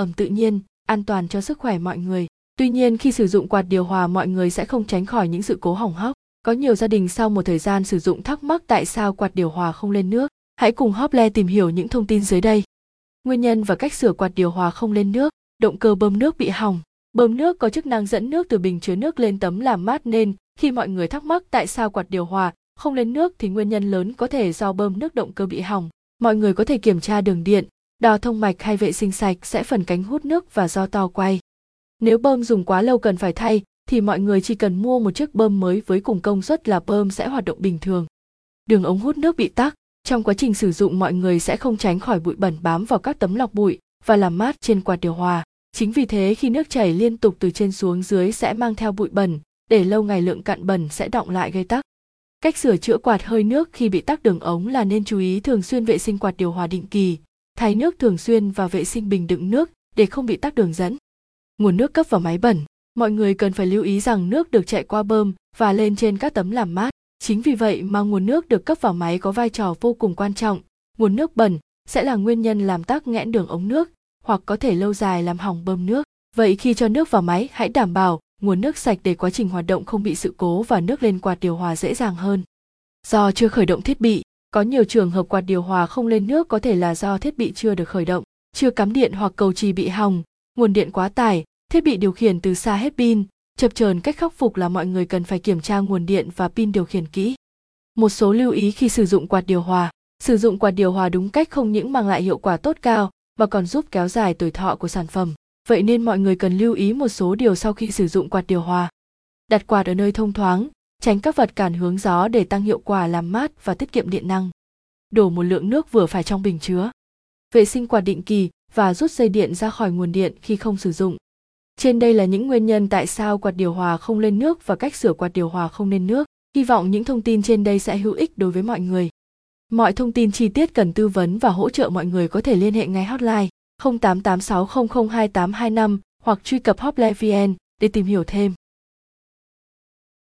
ẩm tự nhiên, an toàn cho sức khỏe mọi người. Tuy nhiên, khi sử dụng quạt điều hòa, mọi người sẽ không tránh khỏi những sự cố hỏng hóc. Có nhiều gia đình sau một thời gian sử dụng thắc mắc tại sao quạt điều hòa không lên nước, hãy cùng Hople tìm hiểu những thông tin dưới đây. Nguyên nhân và cách sửa quạt điều hòa không lên nước, động cơ bơm nước bị hỏng. Bơm nước có chức năng dẫn nước từ bình chứa nước lên tấm làm mát nên, khi mọi người thắc mắc tại sao quạt điều hòa không lên nước thì nguyên nhân lớn có thể do bơm nước động cơ bị hỏng. Mọi người có thể kiểm tra đường điện đo thông mạch hay vệ sinh sạch sẽ phần cánh hút nước và do to quay. Nếu bơm dùng quá lâu cần phải thay, thì mọi người chỉ cần mua một chiếc bơm mới với cùng công suất là bơm sẽ hoạt động bình thường. Đường ống hút nước bị tắc, trong quá trình sử dụng mọi người sẽ không tránh khỏi bụi bẩn bám vào các tấm lọc bụi và làm mát trên quạt điều hòa. Chính vì thế khi nước chảy liên tục từ trên xuống dưới sẽ mang theo bụi bẩn, để lâu ngày lượng cặn bẩn sẽ động lại gây tắc. Cách sửa chữa quạt hơi nước khi bị tắc đường ống là nên chú ý thường xuyên vệ sinh quạt điều hòa định kỳ thay nước thường xuyên và vệ sinh bình đựng nước để không bị tắc đường dẫn. Nguồn nước cấp vào máy bẩn. Mọi người cần phải lưu ý rằng nước được chạy qua bơm và lên trên các tấm làm mát. Chính vì vậy mà nguồn nước được cấp vào máy có vai trò vô cùng quan trọng. Nguồn nước bẩn sẽ là nguyên nhân làm tắc nghẽn đường ống nước hoặc có thể lâu dài làm hỏng bơm nước. Vậy khi cho nước vào máy, hãy đảm bảo nguồn nước sạch để quá trình hoạt động không bị sự cố và nước lên quạt điều hòa dễ dàng hơn. Do chưa khởi động thiết bị có nhiều trường hợp quạt điều hòa không lên nước có thể là do thiết bị chưa được khởi động, chưa cắm điện hoặc cầu trì bị hỏng, nguồn điện quá tải, thiết bị điều khiển từ xa hết pin. Chập chờn cách khắc phục là mọi người cần phải kiểm tra nguồn điện và pin điều khiển kỹ. Một số lưu ý khi sử dụng quạt điều hòa. Sử dụng quạt điều hòa đúng cách không những mang lại hiệu quả tốt cao, mà còn giúp kéo dài tuổi thọ của sản phẩm. Vậy nên mọi người cần lưu ý một số điều sau khi sử dụng quạt điều hòa. Đặt quạt ở nơi thông thoáng tránh các vật cản hướng gió để tăng hiệu quả làm mát và tiết kiệm điện năng đổ một lượng nước vừa phải trong bình chứa vệ sinh quạt định kỳ và rút dây điện ra khỏi nguồn điện khi không sử dụng trên đây là những nguyên nhân tại sao quạt điều hòa không lên nước và cách sửa quạt điều hòa không lên nước. Hy vọng những thông tin trên đây sẽ hữu ích đối với mọi người. Mọi thông tin chi tiết cần tư vấn và hỗ trợ mọi người có thể liên hệ ngay hotline 0886002825 hoặc truy cập hotline vn để tìm hiểu thêm.